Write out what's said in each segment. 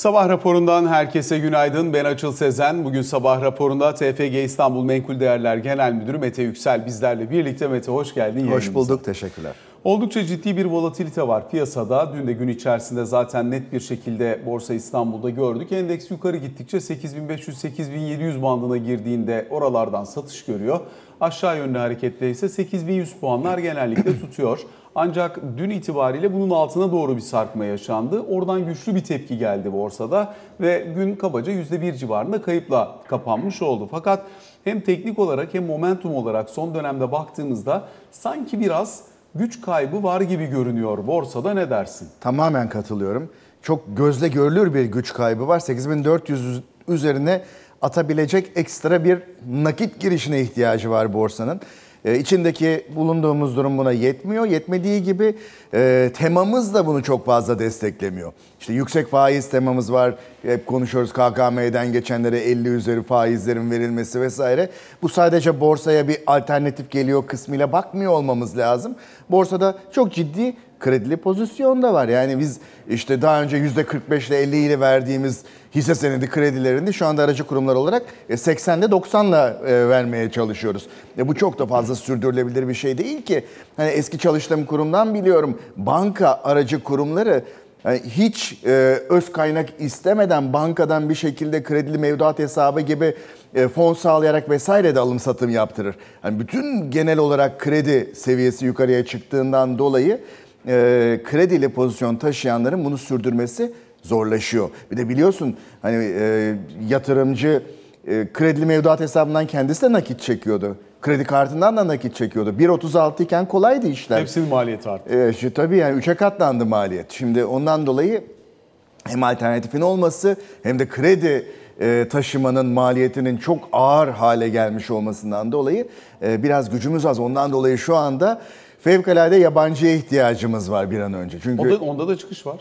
Sabah raporundan herkese günaydın. Ben Açıl Sezen. Bugün sabah raporunda TFG İstanbul Menkul Değerler Genel Müdürü Mete Yüksel bizlerle birlikte. Mete hoş geldin. Hoş yayınımıza. bulduk, teşekkürler. Oldukça ciddi bir volatilite var piyasada. Dün de gün içerisinde zaten net bir şekilde Borsa İstanbul'da gördük. Endeks yukarı gittikçe 8500-8700 bandına girdiğinde oralardan satış görüyor. Aşağı yönlü hareketle ise 8100 puanlar genellikle tutuyor. Ancak dün itibariyle bunun altına doğru bir sarkma yaşandı. Oradan güçlü bir tepki geldi borsada ve gün kabaca %1 civarında kayıpla kapanmış oldu. Fakat hem teknik olarak hem momentum olarak son dönemde baktığımızda sanki biraz güç kaybı var gibi görünüyor borsada ne dersin? Tamamen katılıyorum. Çok gözle görülür bir güç kaybı var. 8400 üzerine atabilecek ekstra bir nakit girişine ihtiyacı var borsanın. Ee, içindeki bulunduğumuz durum buna yetmiyor. Yetmediği gibi e, temamız da bunu çok fazla desteklemiyor. İşte yüksek faiz temamız var. Hep konuşuyoruz KKM'den geçenlere 50 üzeri faizlerin verilmesi vesaire. Bu sadece borsaya bir alternatif geliyor kısmıyla bakmıyor olmamız lazım. Borsada çok ciddi kredili pozisyon da var. Yani biz işte daha önce %45 ile 50 ile verdiğimiz hisse senedi kredilerini şu anda aracı kurumlar olarak 80'de 90'la vermeye çalışıyoruz. E bu çok da fazla sürdürülebilir bir şey değil ki. Hani eski çalıştığım kurumdan biliyorum. Banka aracı kurumları yani hiç e, öz kaynak istemeden bankadan bir şekilde kredili mevduat hesabı gibi e, fon sağlayarak vesaire de alım satım yaptırır. Yani bütün genel olarak kredi seviyesi yukarıya çıktığından dolayı e, kredili pozisyon taşıyanların bunu sürdürmesi zorlaşıyor. Bir de biliyorsun hani e, yatırımcı e, kredili mevduat hesabından kendisi de nakit çekiyordu. Kredi kartından da nakit çekiyordu. 1.36 iken kolaydı işler. Hepsinin maliyeti arttı. Evet, şu, tabii yani 3'e katlandı maliyet. Şimdi ondan dolayı hem alternatifin olması hem de kredi e, taşımanın maliyetinin çok ağır hale gelmiş olmasından dolayı e, biraz gücümüz az. Ondan dolayı şu anda fevkalade yabancıya ihtiyacımız var bir an önce. Çünkü Onda, onda da çıkış var.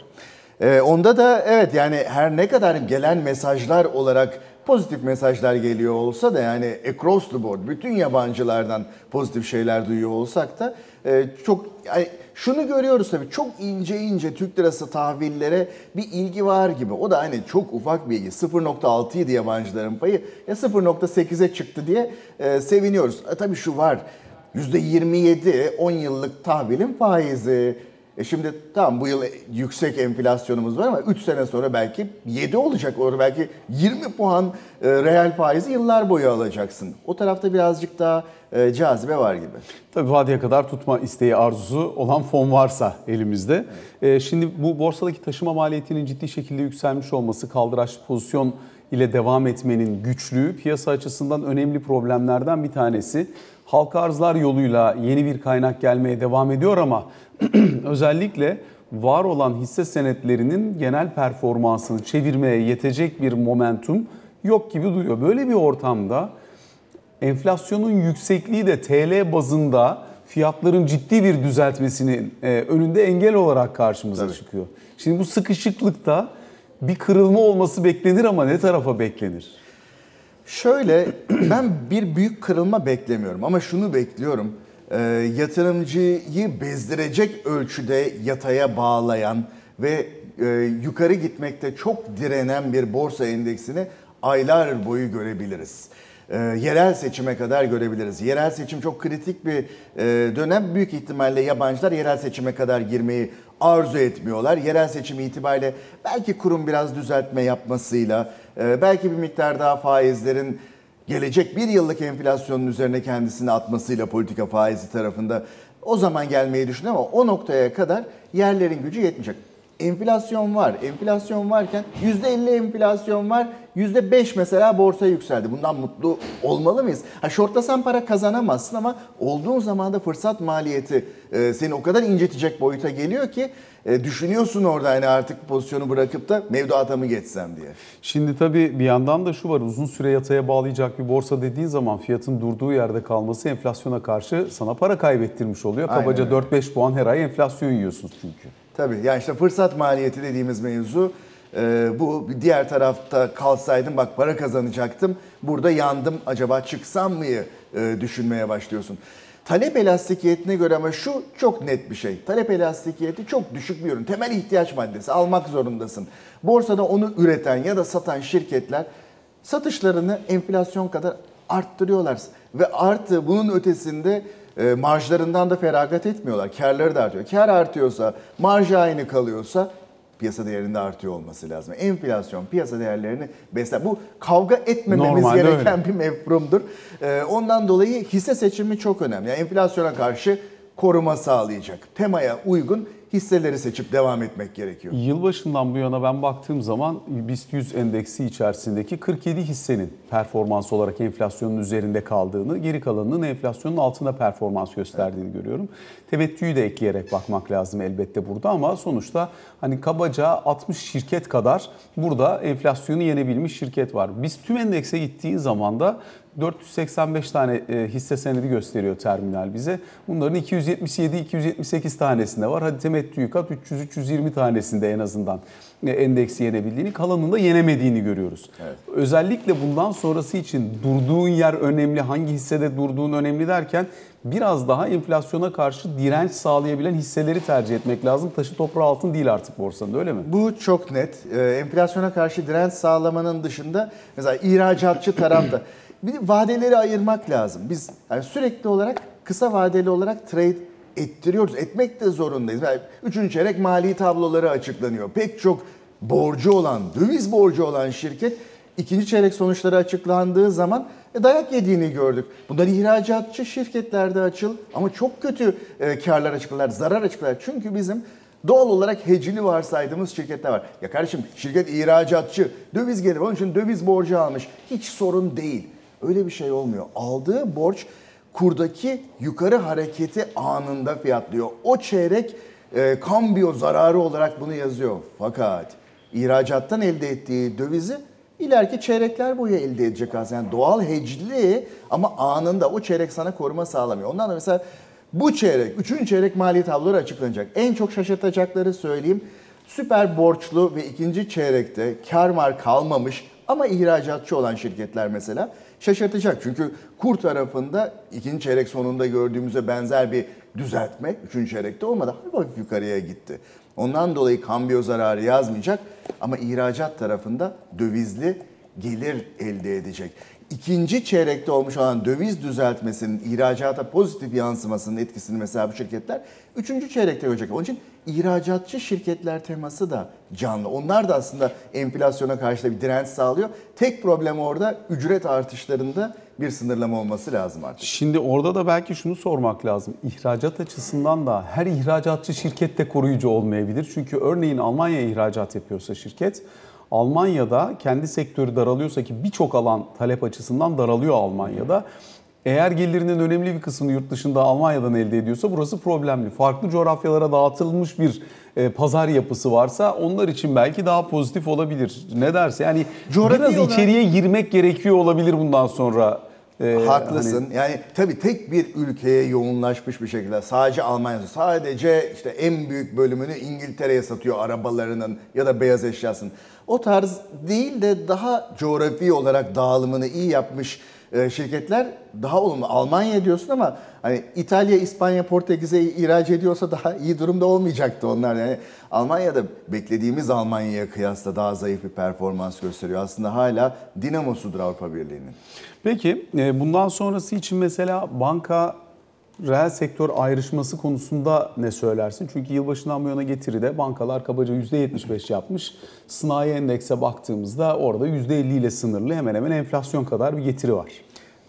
ee, onda da evet yani her ne kadar gelen mesajlar olarak pozitif mesajlar geliyor olsa da yani across the board bütün yabancılardan pozitif şeyler duyuyor olsak da e, çok yani şunu görüyoruz tabii çok ince ince Türk lirası tahvillere bir ilgi var gibi. O da hani çok ufak bir ilgi. 0.6 idi yabancıların payı ya 0.8'e çıktı diye e, seviniyoruz. E, tabii şu var %27 10 yıllık tahvilin faizi. E şimdi tamam bu yıl yüksek enflasyonumuz var ama 3 sene sonra belki 7 olacak. Orada belki 20 puan e, reel faizi yıllar boyu alacaksın. O tarafta birazcık daha e, cazibe var gibi. Tabii vadeye kadar tutma isteği arzusu olan fon varsa elimizde. Ee, şimdi bu borsadaki taşıma maliyetinin ciddi şekilde yükselmiş olması, kaldıraçlı pozisyon ile devam etmenin güçlüğü piyasa açısından önemli problemlerden bir tanesi. Halka arzlar yoluyla yeni bir kaynak gelmeye devam ediyor ama özellikle var olan hisse senetlerinin genel performansını çevirmeye yetecek bir momentum yok gibi duruyor. Böyle bir ortamda enflasyonun yüksekliği de TL bazında fiyatların ciddi bir düzeltmesinin e, önünde engel olarak karşımıza Tabii. çıkıyor. Şimdi bu sıkışıklıkta bir kırılma olması beklenir ama ne tarafa beklenir? Şöyle ben bir büyük kırılma beklemiyorum ama şunu bekliyorum. Ee, yatırımcıyı bezdirecek ölçüde yataya bağlayan ve e, yukarı gitmekte çok direnen bir borsa endeksini aylar boyu görebiliriz. Ee, yerel seçime kadar görebiliriz. Yerel seçim çok kritik bir e, dönem. Büyük ihtimalle yabancılar yerel seçime kadar girmeyi arzu etmiyorlar. Yerel seçim itibariyle belki kurum biraz düzeltme yapmasıyla, e, belki bir miktar daha faizlerin gelecek bir yıllık enflasyonun üzerine kendisini atmasıyla politika faizi tarafında o zaman gelmeyi düşünüyor ama o noktaya kadar yerlerin gücü yetmeyecek. Enflasyon var. Enflasyon varken %50 enflasyon var. %5 mesela borsa yükseldi. Bundan mutlu olmalı mıyız? Ha şortlasan para kazanamazsın ama olduğun zaman da fırsat maliyeti e, seni o kadar incitecek boyuta geliyor ki e, düşünüyorsun orada hani artık pozisyonu bırakıp da mevduata mı geçsem diye. Şimdi tabii bir yandan da şu var uzun süre yataya bağlayacak bir borsa dediğin zaman fiyatın durduğu yerde kalması enflasyona karşı sana para kaybettirmiş oluyor. Kabaca öyle. 4-5 puan her ay enflasyon yiyorsunuz çünkü. Tabii yani işte fırsat maliyeti dediğimiz mevzu e, bu diğer tarafta kalsaydım bak para kazanacaktım burada yandım acaba çıksam mıyı e, düşünmeye başlıyorsun. Talep elastikiyetine göre ama şu çok net bir şey. Talep elastikiyeti çok düşük bir ürün. Temel ihtiyaç maddesi. Almak zorundasın. Borsada onu üreten ya da satan şirketler satışlarını enflasyon kadar arttırıyorlar. Ve artı bunun ötesinde e, marjlarından da feragat etmiyorlar. Karları da artıyor. Kar artıyorsa, marj aynı kalıyorsa piyasa değerinde artıyor olması lazım. Enflasyon piyasa değerlerini besler. Bu kavga etmememiz Normalde gereken öyle. bir mefrumdur. Ee, ondan dolayı hisse seçimi çok önemli. Yani enflasyona karşı koruma sağlayacak. Temaya uygun hisseleri seçip devam etmek gerekiyor. Yılbaşından bu yana ben baktığım zaman BIST 100 endeksi içerisindeki 47 hissenin performans olarak enflasyonun üzerinde kaldığını, geri kalanının enflasyonun altında performans gösterdiğini görüyorum. Temettüyü de ekleyerek bakmak lazım elbette burada ama sonuçta hani kabaca 60 şirket kadar burada enflasyonu yenebilmiş şirket var. Biz tüm endekse gittiği zaman da 485 tane e, hisse senedi gösteriyor terminal bize. Bunların 277-278 tanesinde var. Hadi temettüyü kat 300-320 tanesinde en azından e, endeksi yenebildiğini, kalanında yenemediğini görüyoruz. Evet. Özellikle bundan sonrası için durduğun yer önemli, hangi hissede durduğun önemli derken biraz daha enflasyona karşı direnç sağlayabilen hisseleri tercih etmek lazım. Taşı toprağı altın değil artık borsanın öyle mi? Bu çok net. Ee, enflasyona karşı direnç sağlamanın dışında mesela ihracatçı tarafta bir de vadeleri ayırmak lazım. Biz yani sürekli olarak kısa vadeli olarak trade ettiriyoruz. Etmek de zorundayız. Yani üçüncü çeyrek mali tabloları açıklanıyor. Pek çok borcu olan, döviz borcu olan şirket ikinci çeyrek sonuçları açıklandığı zaman e, dayak yediğini gördük. Bunlar ihracatçı şirketlerde açıl ama çok kötü e, karlar açıkladılar, zarar açıkladılar. Çünkü bizim Doğal olarak hecili varsaydığımız şirketler var. Ya kardeşim şirket ihracatçı, döviz gelir onun için döviz borcu almış. Hiç sorun değil. Öyle bir şey olmuyor. Aldığı borç kurdaki yukarı hareketi anında fiyatlıyor. O çeyrek e, kambiyo zararı olarak bunu yazıyor. Fakat ihracattan elde ettiği dövizi ileriki çeyrekler boyu elde edecek aslında. Yani doğal hecli ama anında o çeyrek sana koruma sağlamıyor. Ondan da mesela bu çeyrek, üçüncü çeyrek mali tabloları açıklanacak. En çok şaşırtacakları söyleyeyim. Süper borçlu ve ikinci çeyrekte kar var kalmamış ama ihracatçı olan şirketler mesela şaşırtacak. Çünkü kur tarafında ikinci çeyrek sonunda gördüğümüze benzer bir düzeltme üçüncü çeyrekte olmadı. Hafif yukarıya gitti. Ondan dolayı kambiyo zararı yazmayacak ama ihracat tarafında dövizli gelir elde edecek. İkinci çeyrekte olmuş olan döviz düzeltmesinin ihracata pozitif yansımasının etkisini mesela bu şirketler üçüncü çeyrekte görecek. Onun için ihracatçı şirketler teması da canlı. Onlar da aslında enflasyona karşı da bir direnç sağlıyor. Tek problem orada ücret artışlarında bir sınırlama olması lazım artık. Şimdi orada da belki şunu sormak lazım. İhracat açısından da her ihracatçı şirket de koruyucu olmayabilir. Çünkü örneğin Almanya ihracat yapıyorsa şirket, Almanya'da kendi sektörü daralıyorsa ki birçok alan talep açısından daralıyor Almanya'da. Eğer gelirinin önemli bir kısmını yurt dışında Almanya'dan elde ediyorsa burası problemli. Farklı coğrafyalara dağıtılmış bir e, pazar yapısı varsa onlar için belki daha pozitif olabilir. Ne derse yani Coğrafi biraz olarak- içeriye girmek gerekiyor olabilir bundan sonra. E, Haklısın. hani- Yani tabii tek bir ülkeye yoğunlaşmış bir şekilde sadece Almanya, sadece işte en büyük bölümünü İngiltere'ye satıyor arabalarının ya da beyaz eşyasının. O tarz değil de daha coğrafi olarak dağılımını iyi yapmış e, şirketler daha olumlu. Almanya diyorsun ama hani İtalya, İspanya, Portekiz'e ihraç ediyorsa daha iyi durumda olmayacaktı onlar. Yani Almanya'da beklediğimiz Almanya'ya kıyasla daha zayıf bir performans gösteriyor. Aslında hala dinamosudur Avrupa Birliği'nin. Peki e, bundan sonrası için mesela banka reel sektör ayrışması konusunda ne söylersin? Çünkü yılbaşından bu yana getiride bankalar kabaca %75 yapmış. Sınai endekse baktığımızda orada %50 ile sınırlı hemen hemen enflasyon kadar bir getiri var.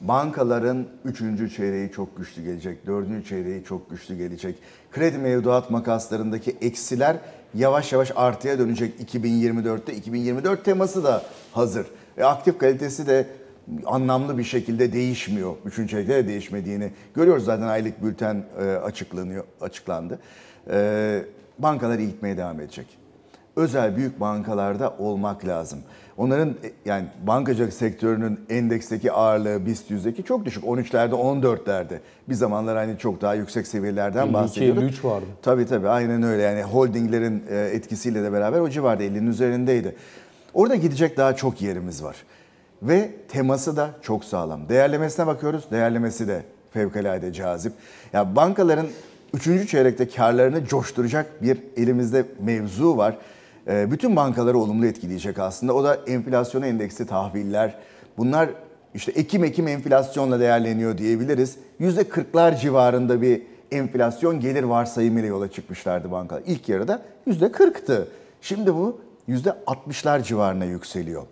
Bankaların 3. çeyreği çok güçlü gelecek, 4. çeyreği çok güçlü gelecek. Kredi mevduat makaslarındaki eksiler yavaş yavaş artıya dönecek 2024'te. 2024 teması da hazır. E, aktif kalitesi de anlamlı bir şekilde değişmiyor. 3. çeyrekte de değişmediğini görüyoruz zaten aylık bülten e, açıklanıyor, açıklandı. E, bankalar iyi gitmeye devam edecek özel büyük bankalarda olmak lazım. Onların e, yani bankacılık sektörünün endeksteki ağırlığı BIST 100'deki çok düşük. 13'lerde 14'lerde. Bir zamanlar hani çok daha yüksek seviyelerden 52, bahsediyorduk. 53 vardı. Tabii tabii aynen öyle. Yani holdinglerin etkisiyle de beraber o civarda 50'nin üzerindeydi. Orada gidecek daha çok yerimiz var. Ve teması da çok sağlam. Değerlemesine bakıyoruz. Değerlemesi de fevkalade cazip. Ya bankaların 3. çeyrekte karlarını coşturacak bir elimizde mevzu var. Ee, Bütün bankaları olumlu etkileyecek aslında. O da enflasyona endeksli tahviller. Bunlar işte Ekim-Ekim enflasyonla değerleniyor diyebiliriz. %40'lar civarında bir enflasyon gelir varsayımıyla yola çıkmışlardı bankalar. İlk yarıda %40'tı. Şimdi bu %60'lar civarına yükseliyor.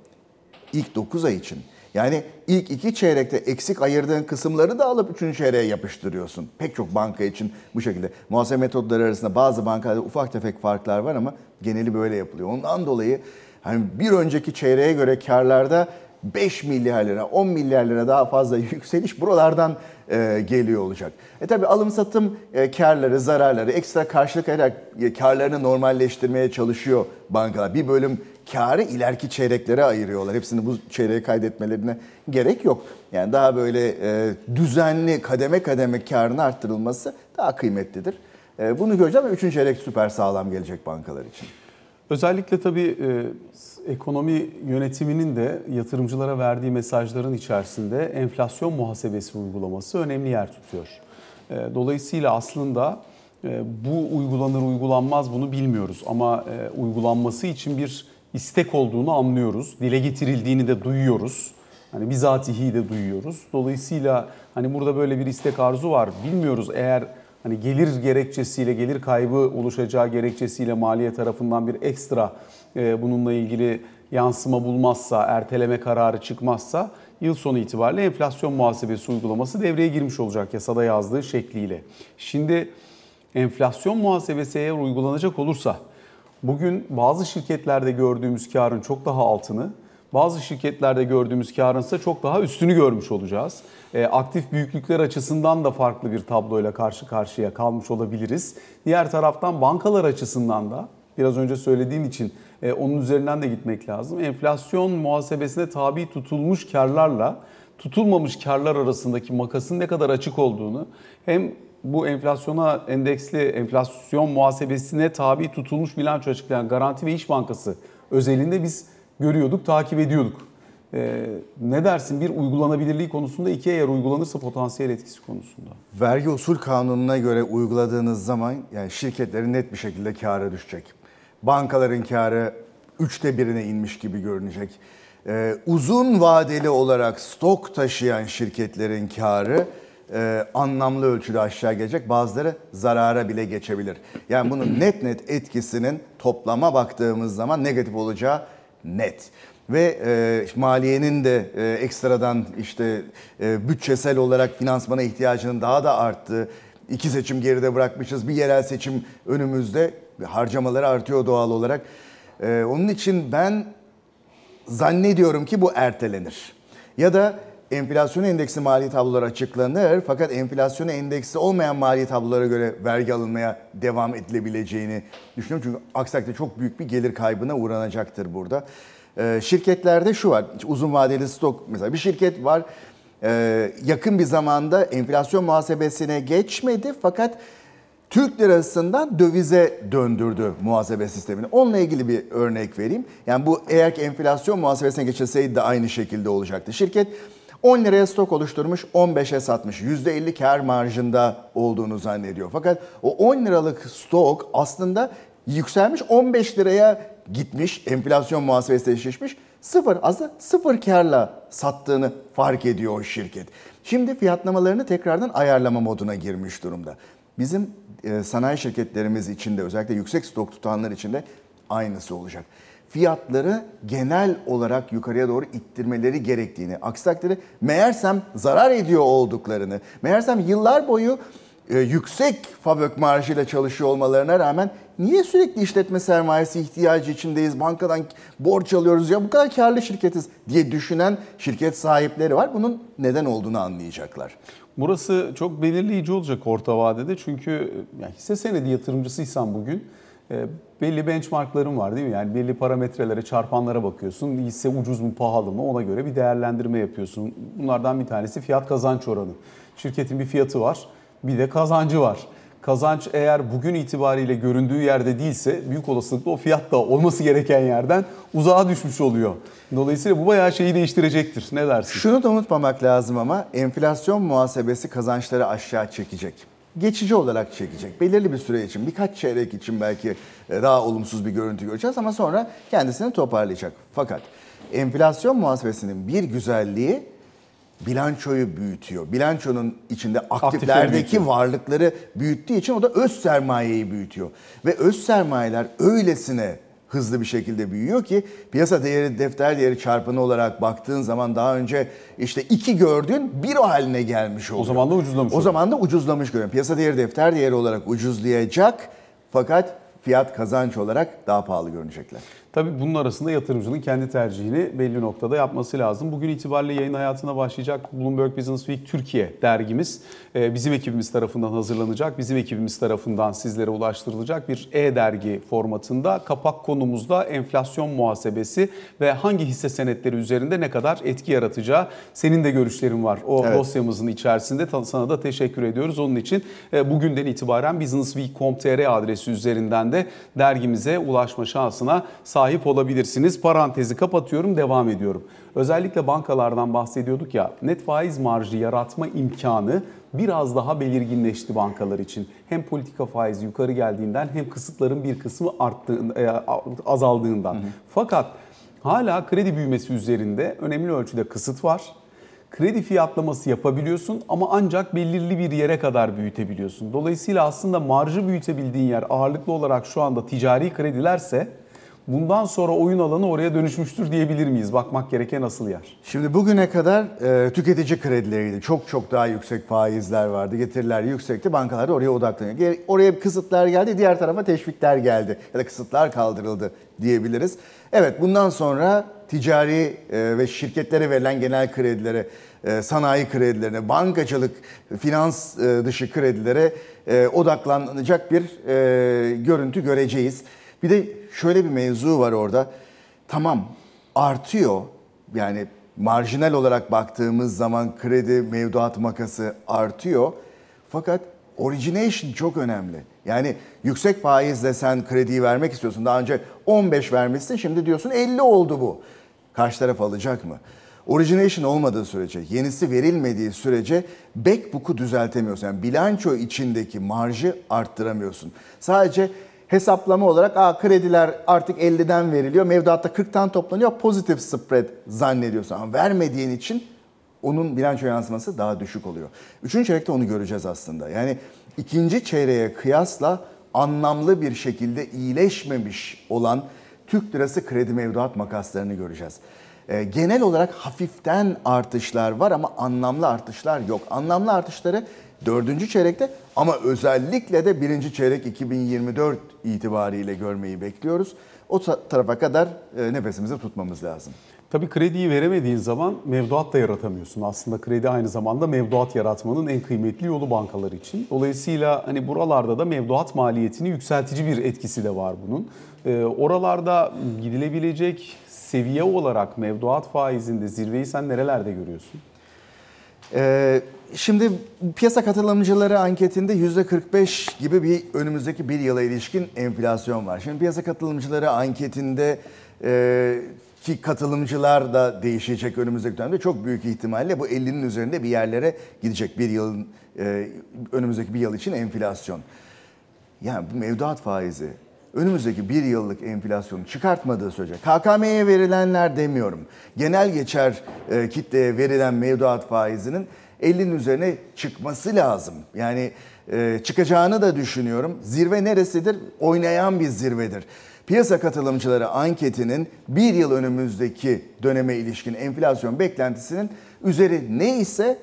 İlk 9 ay için. Yani ilk iki çeyrekte eksik ayırdığın kısımları da alıp üçüncü çeyreğe yapıştırıyorsun. Pek çok banka için bu şekilde. Muhasebe metodları arasında bazı bankalarda ufak tefek farklar var ama geneli böyle yapılıyor. Ondan dolayı hani bir önceki çeyreğe göre karlarda 5 milyar lira, 10 milyar lira daha fazla yükseliş buralardan e, geliyor olacak. E tabi alım satım e, karları, zararları ekstra karşılık alarak e, karlarını normalleştirmeye çalışıyor bankalar. Bir bölüm karı ileriki çeyreklere ayırıyorlar. Hepsini bu çeyreğe kaydetmelerine gerek yok. Yani daha böyle e, düzenli kademe kademe karın arttırılması daha kıymetlidir. E, bunu göreceğiz ama 3. çeyrek süper sağlam gelecek bankalar için. Özellikle tabii e, ekonomi yönetiminin de yatırımcılara verdiği mesajların içerisinde enflasyon muhasebesi uygulaması önemli yer tutuyor. E, dolayısıyla aslında e, bu uygulanır uygulanmaz bunu bilmiyoruz ama e, uygulanması için bir istek olduğunu anlıyoruz. Dile getirildiğini de duyuyoruz. Hani bizatihi de duyuyoruz. Dolayısıyla hani burada böyle bir istek arzu var. Bilmiyoruz eğer hani gelir gerekçesiyle, gelir kaybı oluşacağı gerekçesiyle maliye tarafından bir ekstra e, bununla ilgili yansıma bulmazsa, erteleme kararı çıkmazsa yıl sonu itibariyle enflasyon muhasebesi uygulaması devreye girmiş olacak yasada yazdığı şekliyle. Şimdi enflasyon muhasebesi eğer uygulanacak olursa bugün bazı şirketlerde gördüğümüz karın çok daha altını, bazı şirketlerde gördüğümüz karın ise çok daha üstünü görmüş olacağız. E, aktif büyüklükler açısından da farklı bir tabloyla karşı karşıya kalmış olabiliriz. Diğer taraftan bankalar açısından da biraz önce söylediğim için e, onun üzerinden de gitmek lazım. Enflasyon muhasebesine tabi tutulmuş karlarla tutulmamış karlar arasındaki makasın ne kadar açık olduğunu hem bu enflasyona endeksli enflasyon muhasebesine tabi tutulmuş bilanço açıklayan Garanti ve İş Bankası özelinde biz görüyorduk, takip ediyorduk. Ee, ne dersin bir uygulanabilirliği konusunda iki eğer uygulanırsa potansiyel etkisi konusunda? Vergi usul kanununa göre uyguladığınız zaman yani şirketlerin net bir şekilde kâra düşecek. Bankaların kârı üçte birine inmiş gibi görünecek. Ee, uzun vadeli olarak stok taşıyan şirketlerin kârı e, anlamlı ölçüde aşağı gelecek. Bazıları zarara bile geçebilir. Yani bunun net net etkisinin toplama baktığımız zaman negatif olacağı net ve e, maliyenin de e, ekstradan işte e, bütçesel olarak finansmana ihtiyacının daha da arttığı, iki seçim geride bırakmışız, bir yerel seçim önümüzde harcamaları artıyor doğal olarak. E, onun için ben zannediyorum ki bu ertelenir. Ya da enflasyon endeksi mali tabloları açıklanır fakat enflasyon endeksi olmayan mali tablolara göre vergi alınmaya devam edilebileceğini düşünüyorum. Çünkü aksi çok büyük bir gelir kaybına uğranacaktır burada. Ee, şirketlerde şu var, uzun vadeli stok mesela bir şirket var e, yakın bir zamanda enflasyon muhasebesine geçmedi fakat Türk lirasından dövize döndürdü muhasebe sistemini. Onunla ilgili bir örnek vereyim. Yani bu eğer ki enflasyon muhasebesine geçilseydi de aynı şekilde olacaktı. Şirket 10 liraya stok oluşturmuş, 15'e satmış. %50 kar marjında olduğunu zannediyor. Fakat o 10 liralık stok aslında yükselmiş 15 liraya gitmiş, enflasyon muhasebesi şişmiş. Sıfır, aslında sıfır karla sattığını fark ediyor o şirket. Şimdi fiyatlamalarını tekrardan ayarlama moduna girmiş durumda. Bizim e, sanayi şirketlerimiz içinde özellikle yüksek stok tutanlar içinde aynısı olacak. Fiyatları genel olarak yukarıya doğru ittirmeleri gerektiğini, aksi takdirde meğersem zarar ediyor olduklarını, meğersem yıllar boyu e, yüksek fabrik marjıyla çalışıyor olmalarına rağmen niye sürekli işletme sermayesi ihtiyacı içindeyiz, bankadan borç alıyoruz ya bu kadar karlı şirketiz diye düşünen şirket sahipleri var. Bunun neden olduğunu anlayacaklar. Burası çok belirleyici olacak orta vadede çünkü yani hisse senedi yatırımcısıysan bugün e, belli benchmarkların var değil mi? Yani belli parametrelere, çarpanlara bakıyorsun. Hisse ucuz mu, pahalı mı ona göre bir değerlendirme yapıyorsun. Bunlardan bir tanesi fiyat kazanç oranı. Şirketin bir fiyatı var, bir de kazancı var. kazanç eğer bugün itibariyle göründüğü yerde değilse büyük olasılıkla o fiyat da olması gereken yerden uzağa düşmüş oluyor. Dolayısıyla bu bayağı şeyi değiştirecektir. Ne dersin? Şunu da unutmamak lazım ama enflasyon muhasebesi kazançları aşağı çekecek. Geçici olarak çekecek. Belirli bir süre için, birkaç çeyrek için belki e, daha olumsuz bir görüntü göreceğiz ama sonra kendisini toparlayacak. Fakat enflasyon muhasebesinin bir güzelliği bilançoyu büyütüyor. Bilançonun içinde aktiflerdeki varlıkları büyüttüğü için o da öz sermayeyi büyütüyor. Ve öz sermayeler öylesine hızlı bir şekilde büyüyor ki piyasa değeri defter değeri çarpanı olarak baktığın zaman daha önce işte iki gördüğün bir o haline gelmiş oluyor. O zaman da ucuzlamış O zaman da ucuzlamış görüyorum. Piyasa değeri defter değeri olarak ucuzlayacak fakat fiyat kazanç olarak daha pahalı görünecekler. Tabii bunun arasında yatırımcının kendi tercihini belli noktada yapması lazım. Bugün itibariyle yayın hayatına başlayacak Bloomberg Business Week Türkiye dergimiz e, bizim ekibimiz tarafından hazırlanacak. Bizim ekibimiz tarafından sizlere ulaştırılacak bir e-dergi formatında. Kapak konumuzda enflasyon muhasebesi ve hangi hisse senetleri üzerinde ne kadar etki yaratacağı. Senin de görüşlerin var o Evet. dosyamızın içerisinde. Sana da teşekkür ediyoruz. Onun için e, bugünden itibaren businessweek.com.tr adresi üzerinden de dergimize ulaşma şansına sahip olabilirsiniz. Parantezi kapatıyorum, devam ediyorum. Özellikle bankalardan bahsediyorduk ya, net faiz marjı yaratma imkanı biraz daha belirginleşti bankalar için. Hem politika faizi yukarı geldiğinden hem kısıtların bir kısmı arttığı, e, azaldığından. Fakat hala kredi büyümesi üzerinde önemli ölçüde kısıt var. Kredi fiyatlaması yapabiliyorsun ama ancak belirli bir yere kadar büyütebiliyorsun. Dolayısıyla aslında marjı büyütebildiğin yer ağırlıklı olarak şu anda ticari kredilerse bundan sonra oyun alanı oraya dönüşmüştür diyebilir miyiz? Bakmak gereken asıl yer. Şimdi bugüne kadar e, tüketici kredileriydi. Çok çok daha yüksek faizler vardı. Getiriler yüksekti. Bankalar da oraya odaklanıyor. Oraya kısıtlar geldi, diğer tarafa teşvikler geldi. Ya da kısıtlar kaldırıldı diyebiliriz. Evet bundan sonra ticari e, ve şirketlere verilen genel kredilere, e, sanayi kredilerine, bankacılık, finans e, dışı kredilere e, odaklanacak bir e, görüntü göreceğiz. Bir de şöyle bir mevzu var orada. Tamam artıyor. Yani marjinal olarak baktığımız zaman kredi mevduat makası artıyor. Fakat origination çok önemli. Yani yüksek faizle sen krediyi vermek istiyorsun. Daha önce 15 vermişsin şimdi diyorsun 50 oldu bu. Karşı taraf alacak mı? Origination olmadığı sürece, yenisi verilmediği sürece backbook'u düzeltemiyorsun. Yani bilanço içindeki marjı arttıramıyorsun. Sadece hesaplama olarak Aa, krediler artık 50'den veriliyor, mevduatta 40'tan toplanıyor, pozitif spread zannediyorsun. Ama vermediğin için onun bilanço yansıması daha düşük oluyor. Üçüncü çeyrekte onu göreceğiz aslında. Yani ikinci çeyreğe kıyasla anlamlı bir şekilde iyileşmemiş olan Türk lirası kredi mevduat makaslarını göreceğiz. Ee, genel olarak hafiften artışlar var ama anlamlı artışlar yok. Anlamlı artışları dördüncü çeyrekte ama özellikle de birinci çeyrek 2024 itibariyle görmeyi bekliyoruz. O ta- tarafa kadar e, nefesimizi tutmamız lazım. Tabii krediyi veremediğin zaman mevduat da yaratamıyorsun. Aslında kredi aynı zamanda mevduat yaratmanın en kıymetli yolu bankalar için. Dolayısıyla hani buralarda da mevduat maliyetini yükseltici bir etkisi de var bunun. Ee, oralarda gidilebilecek seviye olarak mevduat faizinde zirveyi sen nerelerde görüyorsun? Ee, şimdi piyasa katılımcıları anketinde %45 gibi bir önümüzdeki bir yıla ilişkin enflasyon var. Şimdi piyasa katılımcıları anketinde e, ki katılımcılar da değişecek önümüzdeki dönemde çok büyük ihtimalle bu 50'nin üzerinde bir yerlere gidecek bir yılın e, önümüzdeki bir yıl için enflasyon. Yani bu mevduat faizi önümüzdeki bir yıllık enflasyonu çıkartmadığı sürece KKM'ye verilenler demiyorum. Genel geçer e, kitleye verilen mevduat faizinin 50'nin üzerine çıkması lazım. Yani e, çıkacağını da düşünüyorum. Zirve neresidir? Oynayan bir zirvedir. Piyasa katılımcıları anketinin bir yıl önümüzdeki döneme ilişkin enflasyon beklentisinin üzeri ne ise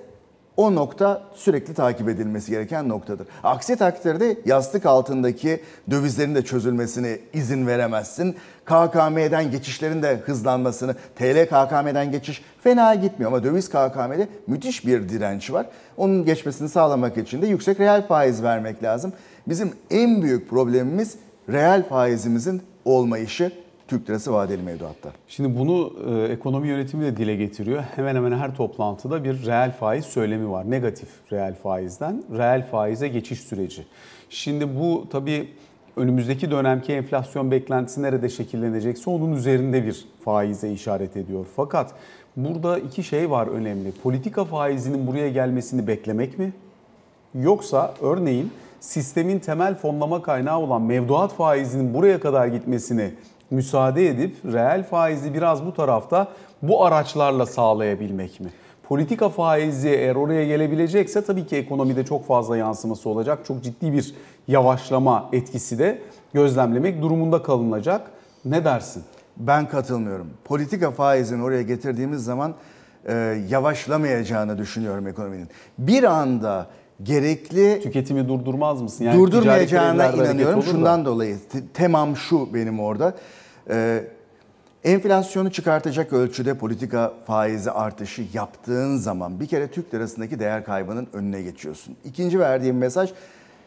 o nokta sürekli takip edilmesi gereken noktadır. Aksi takdirde yastık altındaki dövizlerin de çözülmesine izin veremezsin. KKM'den geçişlerin de hızlanmasını, TL KKM'den geçiş fena gitmiyor ama döviz KKM'de müthiş bir direnç var. Onun geçmesini sağlamak için de yüksek reel faiz vermek lazım. Bizim en büyük problemimiz reel faizimizin olmayışı Türk lirası vadeli mevduatta. Şimdi bunu e, ekonomi yönetimi de dile getiriyor. Hemen hemen her toplantıda bir reel faiz söylemi var. Negatif reel faizden reel faize geçiş süreci. Şimdi bu tabii önümüzdeki dönemki enflasyon beklentisi nerede şekillenecekse onun üzerinde bir faize işaret ediyor. Fakat burada iki şey var önemli. Politika faizinin buraya gelmesini beklemek mi? Yoksa örneğin sistemin temel fonlama kaynağı olan mevduat faizinin buraya kadar gitmesine müsaade edip reel faizi biraz bu tarafta bu araçlarla sağlayabilmek mi? Politika faizi eğer oraya gelebilecekse tabii ki ekonomide çok fazla yansıması olacak. Çok ciddi bir yavaşlama etkisi de gözlemlemek durumunda kalınacak. Ne dersin? Ben katılmıyorum. Politika faizini oraya getirdiğimiz zaman e, yavaşlamayacağını düşünüyorum ekonominin. Bir anda gerekli Tüketimi durdurmaz mısın? ticari durdurmayacağına inanıyorum. olur da. Şundan dolayı te- temam şu benim orada. Ee, enflasyonu çıkartacak ölçüde politika faizi artışı yaptığın zaman bir kere Türk lirasındaki değer kaybının önüne geçiyorsun. İkinci verdiğim mesaj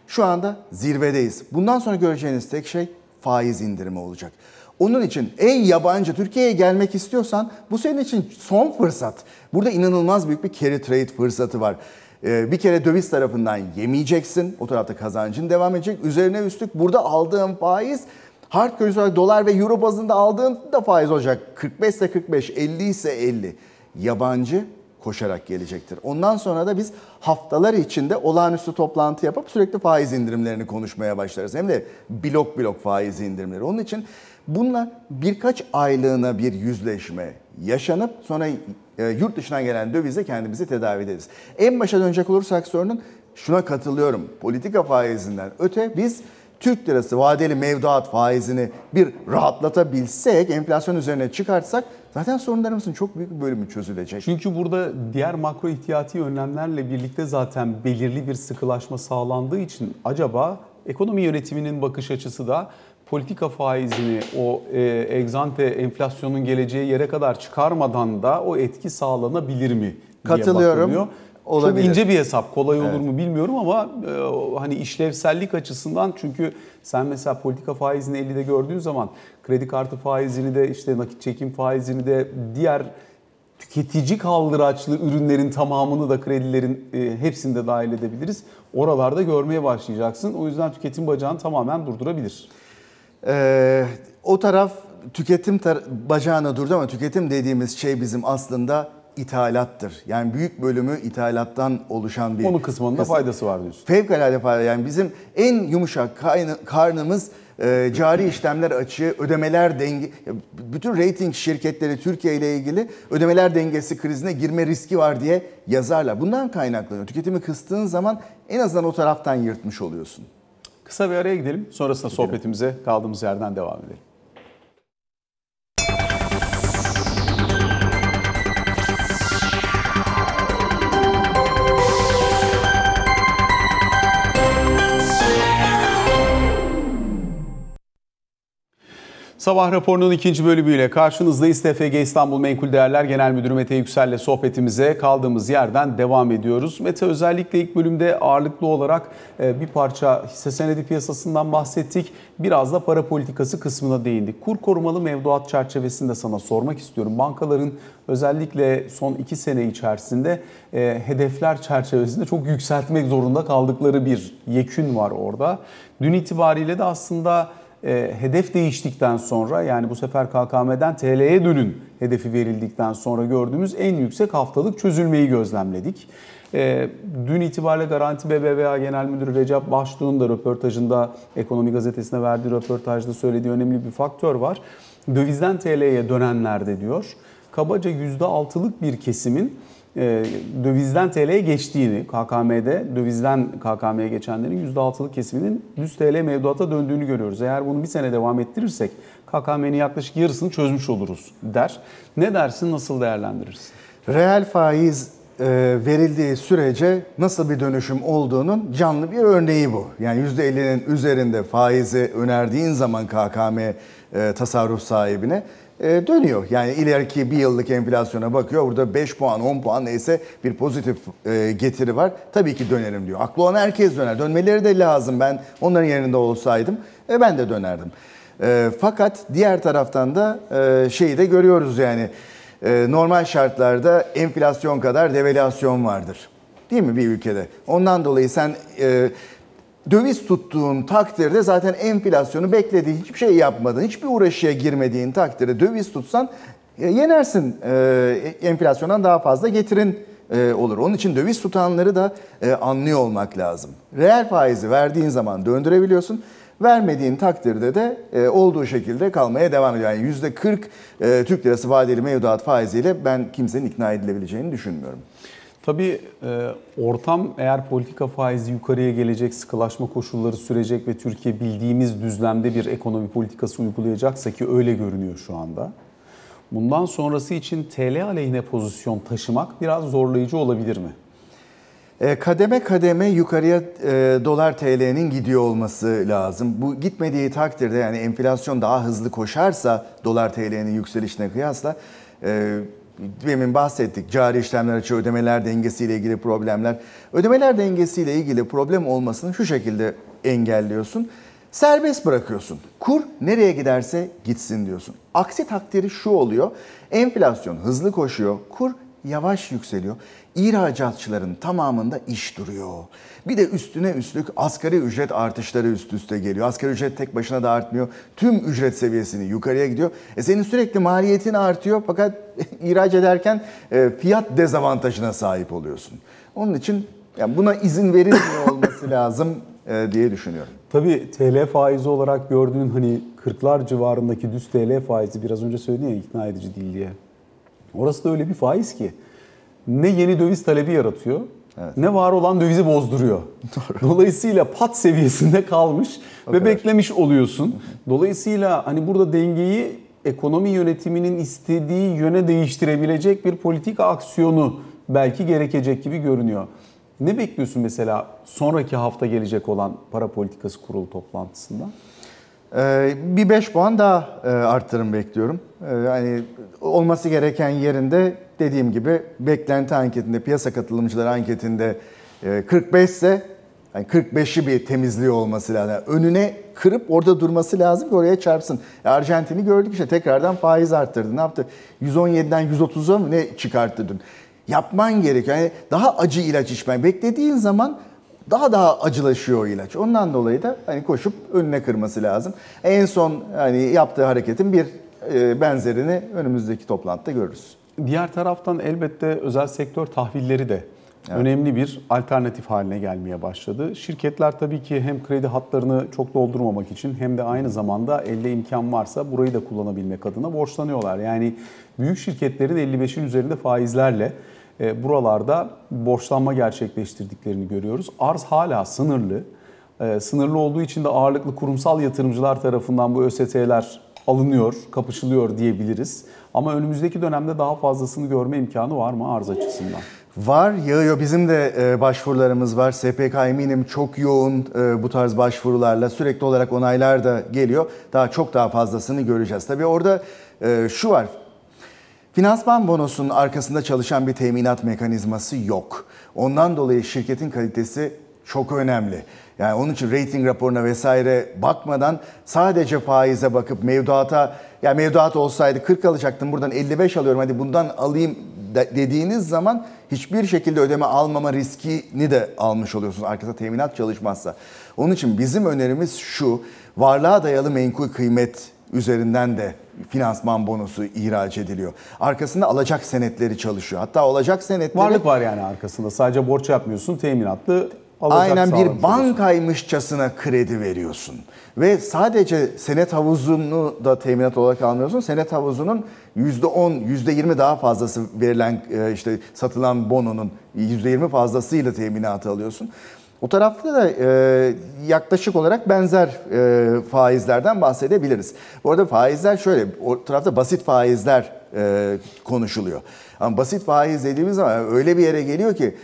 şu anda zirvedeyiz. Bundan sonra göreceğiniz tek şey faiz indirimi olacak. Onun için ey yabancı Türkiye'ye gelmek istiyorsan bu senin için son fırsat. Burada inanılmaz büyük bir carry trade fırsatı var. Ee, bir kere döviz tarafından yemeyeceksin. O tarafta kazancın devam edecek. Üzerine üstlük burada aldığın faiz hard currency olarak dolar ve euro bazında aldığın da faiz olacak. 45 ise 45, 50 ise 50. Yabancı koşarak gelecektir. Ondan sonra da biz haftalar içinde olağanüstü toplantı yapıp sürekli faiz indirimlerini konuşmaya başlarız. Hem de blok blok faiz indirimleri. Onun için bununla birkaç aylığına bir yüzleşme yaşanıp sonra e, yurt dışından gelen dövizle kendimizi tedavi ederiz. En başa dönecek olursak sorunun şuna katılıyorum. Politika faizinden öte biz Türk lirası vadeli mevduat faizini bir rahatlatabilsek, enflasyon üzerine çıkartsak zaten sorunlarımızın çok büyük bir bölümü çözülecek. Çünkü burada diğer makro ihtiyati önlemlerle birlikte zaten belirli bir sıkılaşma sağlandığı için acaba ekonomi yönetiminin bakış açısı da politika faizini o e, egzante enflasyonun geleceği yere kadar çıkarmadan da o etki sağlanabilir mi? Katılıyorum. bakılıyor. Olabilir. Çok ince bir hesap. Kolay olur mu bilmiyorum ama e, hani işlevsellik açısından çünkü sen mesela politika faizini 50'de gördüğün zaman kredi kartı faizini de işte nakit çekim faizini de diğer tüketici kaldıraçlı ürünlerin tamamını da kredilerin e, hepsini de dahil edebiliriz. Oralarda görmeye başlayacaksın. O yüzden tüketim bacağını tamamen durdurabilir. Ee, o taraf tüketim tar- bacağına durdu ama tüketim dediğimiz şey bizim aslında ithalattır. Yani büyük bölümü ithalattan oluşan bir Onun kısmında faydası var diyorsun. Fevkalade fayda. Yani bizim en yumuşak karnımız e, cari işlemler açığı, ödemeler denge, bütün rating şirketleri Türkiye ile ilgili ödemeler dengesi krizine girme riski var diye yazarlar. Bundan kaynaklanıyor. Tüketimi kıstığın zaman en azından o taraftan yırtmış oluyorsun. Kısa bir araya gidelim. Sonrasında sohbetimize kaldığımız yerden devam edelim. Sabah raporunun ikinci bölümüyle karşınızdayız. TFG İstanbul Menkul Değerler Genel Müdürü Mete Yüksel'le sohbetimize kaldığımız yerden devam ediyoruz. Mete özellikle ilk bölümde ağırlıklı olarak e, bir parça hisse senedi piyasasından bahsettik. Biraz da para politikası kısmına değindik. Kur korumalı mevduat çerçevesinde sana sormak istiyorum. Bankaların özellikle son iki sene içerisinde e, hedefler çerçevesinde çok yükseltmek zorunda kaldıkları bir yekün var orada. Dün itibariyle de aslında e, hedef değiştikten sonra yani bu sefer KKM'den TL'ye dönün hedefi verildikten sonra gördüğümüz en yüksek haftalık çözülmeyi gözlemledik. E, dün itibariyle Garanti BBVA Genel Müdürü Recep Baştuğ'un da röportajında Ekonomi Gazetesi'ne verdiği röportajda söylediği önemli bir faktör var. Dövizden TL'ye dönenlerde diyor kabaca %6'lık bir kesimin e, dövizden TL'ye geçtiğini, KKM'de dövizden KKM'ye geçenlerin %6'lık kesiminin 100 TL mevduata döndüğünü görüyoruz. Eğer bunu bir sene devam ettirirsek KKM'nin yaklaşık yarısını çözmüş oluruz der. Ne dersin, nasıl değerlendirirsin? Reel faiz e, verildiği sürece nasıl bir dönüşüm olduğunun canlı bir örneği bu. Yani %50'nin üzerinde faizi önerdiğin zaman KKM e, tasarruf sahibine e, dönüyor. Yani ileriki bir yıllık enflasyona bakıyor. Burada 5 puan 10 puan neyse bir pozitif e, getiri var. Tabii ki dönerim diyor. Aklı olan herkes döner. Dönmeleri de lazım. Ben onların yerinde olsaydım ben de dönerdim. Fakat diğer taraftan da şeyi de görüyoruz yani normal şartlarda enflasyon kadar devalüasyon vardır. Değil mi bir ülkede? Ondan dolayı sen döviz tuttuğun takdirde zaten enflasyonu beklediğin hiçbir şey yapmadın, hiçbir uğraşıya girmediğin takdirde döviz tutsan e, yenersin. E, enflasyondan daha fazla getirin e, olur. Onun için döviz tutanları da e, anlıyor olmak lazım. Reel faizi verdiğin zaman döndürebiliyorsun. Vermediğin takdirde de e, olduğu şekilde kalmaya devam ediyor. Yani %40 e, Türk lirası vadeli mevduat faiziyle ben kimsenin ikna edilebileceğini düşünmüyorum. Tabii e, ortam eğer politika faizi yukarıya gelecek, sıkılaşma koşulları sürecek ve Türkiye bildiğimiz düzlemde bir ekonomi politikası uygulayacaksa ki öyle görünüyor şu anda. Bundan sonrası için TL aleyhine pozisyon taşımak biraz zorlayıcı olabilir mi? E, kademe kademe yukarıya e, dolar TL'nin gidiyor olması lazım. Bu gitmediği takdirde yani enflasyon daha hızlı koşarsa dolar TL'nin yükselişine kıyasla demin bahsettik cari işlemler açığı ödemeler dengesiyle ilgili problemler. Ödemeler dengesiyle ilgili problem olmasını şu şekilde engelliyorsun. Serbest bırakıyorsun. Kur nereye giderse gitsin diyorsun. Aksi takdiri şu oluyor. Enflasyon hızlı koşuyor. Kur yavaş yükseliyor. İhracatçıların tamamında iş duruyor. Bir de üstüne üstlük asgari ücret artışları üst üste geliyor. Asgari ücret tek başına da artmıyor. Tüm ücret seviyesini yukarıya gidiyor. E senin sürekli maliyetin artıyor fakat ihraç ederken e, fiyat dezavantajına sahip oluyorsun. Onun için yani buna izin verilmiyor olması lazım e, diye düşünüyorum. Tabii TL faizi olarak gördüğün hani 40'lar civarındaki düz TL faizi biraz önce söyledin ya ikna edici değil diye. Orası da öyle bir faiz ki ne yeni döviz talebi yaratıyor ne var olan dövizi bozduruyor. Dolayısıyla pat seviyesinde kalmış ve beklemiş oluyorsun. Dolayısıyla hani burada dengeyi ekonomi yönetiminin istediği yöne değiştirebilecek bir politika aksiyonu belki gerekecek gibi görünüyor. Ne bekliyorsun mesela sonraki hafta gelecek olan para politikası kurulu toplantısında? Ee, bir 5 puan daha e, arttırım bekliyorum. Ee, yani olması gereken yerinde dediğim gibi beklenti anketinde, piyasa katılımcıları anketinde e, 45 ise yani 45'i bir temizliği olması lazım. Yani önüne kırıp orada durması lazım ki oraya çarpsın. E, Arjantin'i gördük işte tekrardan faiz arttırdı. Ne yaptı? 117'den 130'a mı ne çıkarttı dün? Yapman gerekiyor. Yani daha acı ilaç içmen. Beklediğin zaman daha daha acılaşıyor o ilaç. Ondan dolayı da hani koşup önüne kırması lazım. En son hani yaptığı hareketin bir e, benzerini önümüzdeki toplantıda görürüz. Diğer taraftan elbette özel sektör tahvilleri de önemli bir alternatif haline gelmeye başladı. Şirketler tabii ki hem kredi hatlarını çok doldurmamak için hem de aynı zamanda elde imkan varsa burayı da kullanabilmek adına borçlanıyorlar. Yani büyük şirketlerin 55'in üzerinde faizlerle buralarda borçlanma gerçekleştirdiklerini görüyoruz. Arz hala sınırlı. E, Sınırlı olduğu için de ağırlıklı kurumsal yatırımcılar tarafından bu ÖST'ler alınıyor, kapışılıyor diyebiliriz. Ama önümüzdeki dönemde daha fazlasını görme imkanı var mı arz açısından? Var, yağıyor. Bizim de e, başvurularımız var. SPK eminim çok yoğun e, bu tarz başvurularla sürekli olarak onaylar da geliyor. Daha çok daha fazlasını göreceğiz. Tabii orada e, şu var. Finansman bonosunun arkasında çalışan bir teminat mekanizması yok. Ondan dolayı şirketin kalitesi çok önemli. Yani onun için rating raporuna vesaire bakmadan sadece faize bakıp mevduata ya mevduat olsaydı 40 alacaktım buradan 55 alıyorum hadi bundan alayım de- dediğiniz zaman hiçbir şekilde ödeme almama riskini de almış oluyorsunuz arkasında teminat çalışmazsa. Onun için bizim önerimiz şu varlığa dayalı menkul kıymet üzerinden de finansman bonusu ihraç ediliyor. Arkasında alacak senetleri çalışıyor. Hatta alacak senetleri Varlık var yani arkasında. Sadece borç yapmıyorsun, teminatlı alacak aynen bir bankaymışçasına kredi veriyorsun. Ve sadece senet havuzunu da teminat olarak almıyorsun. Senet havuzunun %10, %20 daha fazlası verilen e, işte satılan bononun %20 fazlasıyla teminatı alıyorsun. O tarafta da e, yaklaşık olarak benzer e, faizlerden bahsedebiliriz. Bu arada faizler şöyle, o tarafta basit faizler e, konuşuluyor. Ama basit faiz dediğimiz zaman öyle bir yere geliyor ki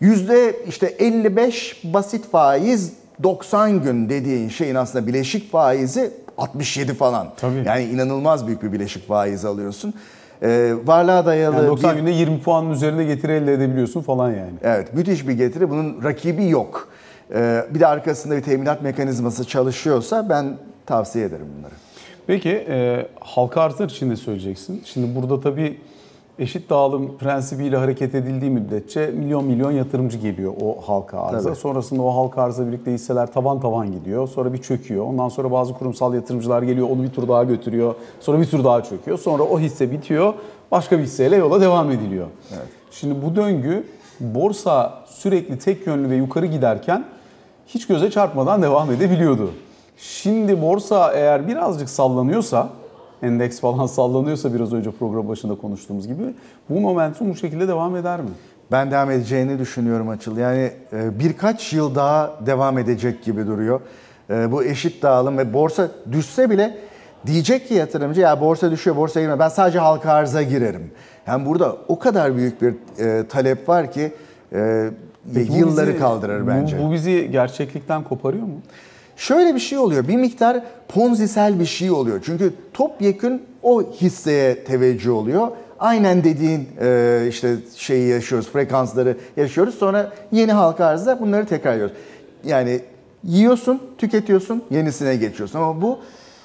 yüzde işte 55 basit faiz 90 gün dediğin şeyin aslında bileşik faizi 67 falan. Tabii. Yani inanılmaz büyük bir bileşik faiz alıyorsun. E, varlığa dayalı Yani 90 bir- günde 20 puanın üzerinde getiri elde edebiliyorsun falan yani. Evet, müthiş bir getiri. Bunun rakibi yok. Ee, bir de arkasında bir teminat mekanizması çalışıyorsa ben tavsiye ederim bunları. Peki e, halka arzlar için ne söyleyeceksin? Şimdi burada tabii eşit dağılım prensibiyle hareket edildiği müddetçe milyon milyon yatırımcı geliyor o halka arza. Tabii. Sonrasında o halka arzla birlikte hisseler tavan tavan gidiyor. Sonra bir çöküyor. Ondan sonra bazı kurumsal yatırımcılar geliyor onu bir tur daha götürüyor. Sonra bir tur daha çöküyor. Sonra o hisse bitiyor. Başka bir hisseyle yola devam ediliyor. Şimdi bu döngü borsa sürekli tek yönlü ve yukarı giderken hiç göze çarpmadan devam edebiliyordu. Şimdi borsa eğer birazcık sallanıyorsa, endeks falan sallanıyorsa biraz önce program başında konuştuğumuz gibi bu momentum bu şekilde devam eder mi? Ben devam edeceğini düşünüyorum Açıl. Yani e, birkaç yıl daha devam edecek gibi duruyor. E, Bu eşit dağılım ve borsa düşse bile diyecek ki yatırımcı ya borsa düşüyor, borsa girme. Ben sadece halka arza girerim. Yani burada o kadar büyük bir e, talep var ki Peki bu yılları bizi- kaldırır bu- bence. Bu, bizi gerçeklikten koparıyor mu? Şöyle bir şey oluyor. Bir miktar ponzisel bir şey oluyor. Çünkü topyekün o hisseye teveccüh oluyor. Aynen dediğin e, işte şeyi yaşıyoruz, frekansları yaşıyoruz. Sonra yeni halka arzda bunları tekrarlıyoruz. Yani yiyorsun, tüketiyorsun, yenisine geçiyorsun. Ama bu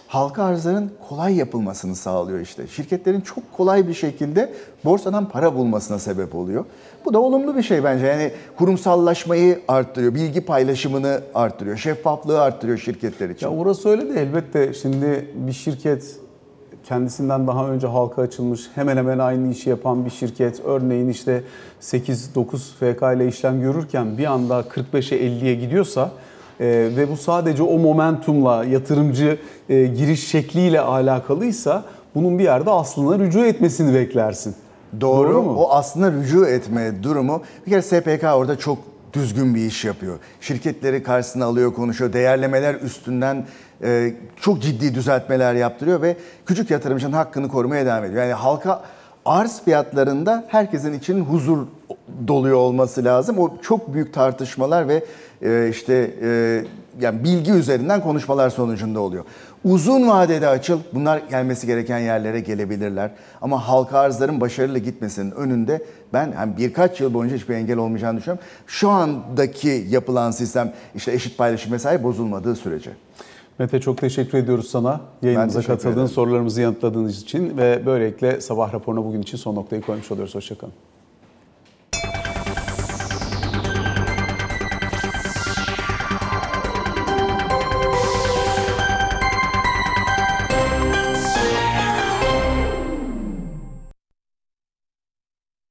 halka arzların kolay yapılmasını sağlıyor işte. Şirketlerin çok kolay bir şekilde borsadan para bulmasına sebep oluyor. Bu da olumlu bir şey bence. Yani kurumsallaşmayı arttırıyor, bilgi paylaşımını arttırıyor, şeffaflığı arttırıyor şirketler için. Ya orası öyle de elbette şimdi bir şirket kendisinden daha önce halka açılmış hemen hemen aynı işi yapan bir şirket örneğin işte 8-9 FK ile işlem görürken bir anda 45'e 50'ye gidiyorsa e, ve bu sadece o momentumla yatırımcı e, giriş şekliyle alakalıysa bunun bir yerde aslına rücu etmesini beklersin. Doğru. mu? O aslında rücu etme durumu. Bir kere SPK orada çok düzgün bir iş yapıyor. Şirketleri karşısına alıyor, konuşuyor. Değerlemeler üstünden e, çok ciddi düzeltmeler yaptırıyor ve küçük yatırımcının hakkını korumaya devam ediyor. Yani halka arz fiyatlarında herkesin için huzur doluyor olması lazım. O çok büyük tartışmalar ve e, işte e, yani bilgi üzerinden konuşmalar sonucunda oluyor. Uzun vadede açıl bunlar gelmesi gereken yerlere gelebilirler. Ama halka arzların başarılı gitmesinin önünde ben hem birkaç yıl boyunca hiçbir engel olmayacağını düşünüyorum. Şu andaki yapılan sistem işte eşit paylaşım vesaire bozulmadığı sürece. Mete çok teşekkür ediyoruz sana. Yayınımıza katıldığın, ederim. sorularımızı yanıtladığınız için ve böylelikle sabah raporuna bugün için son noktayı koymuş oluyoruz. Hoşçakalın.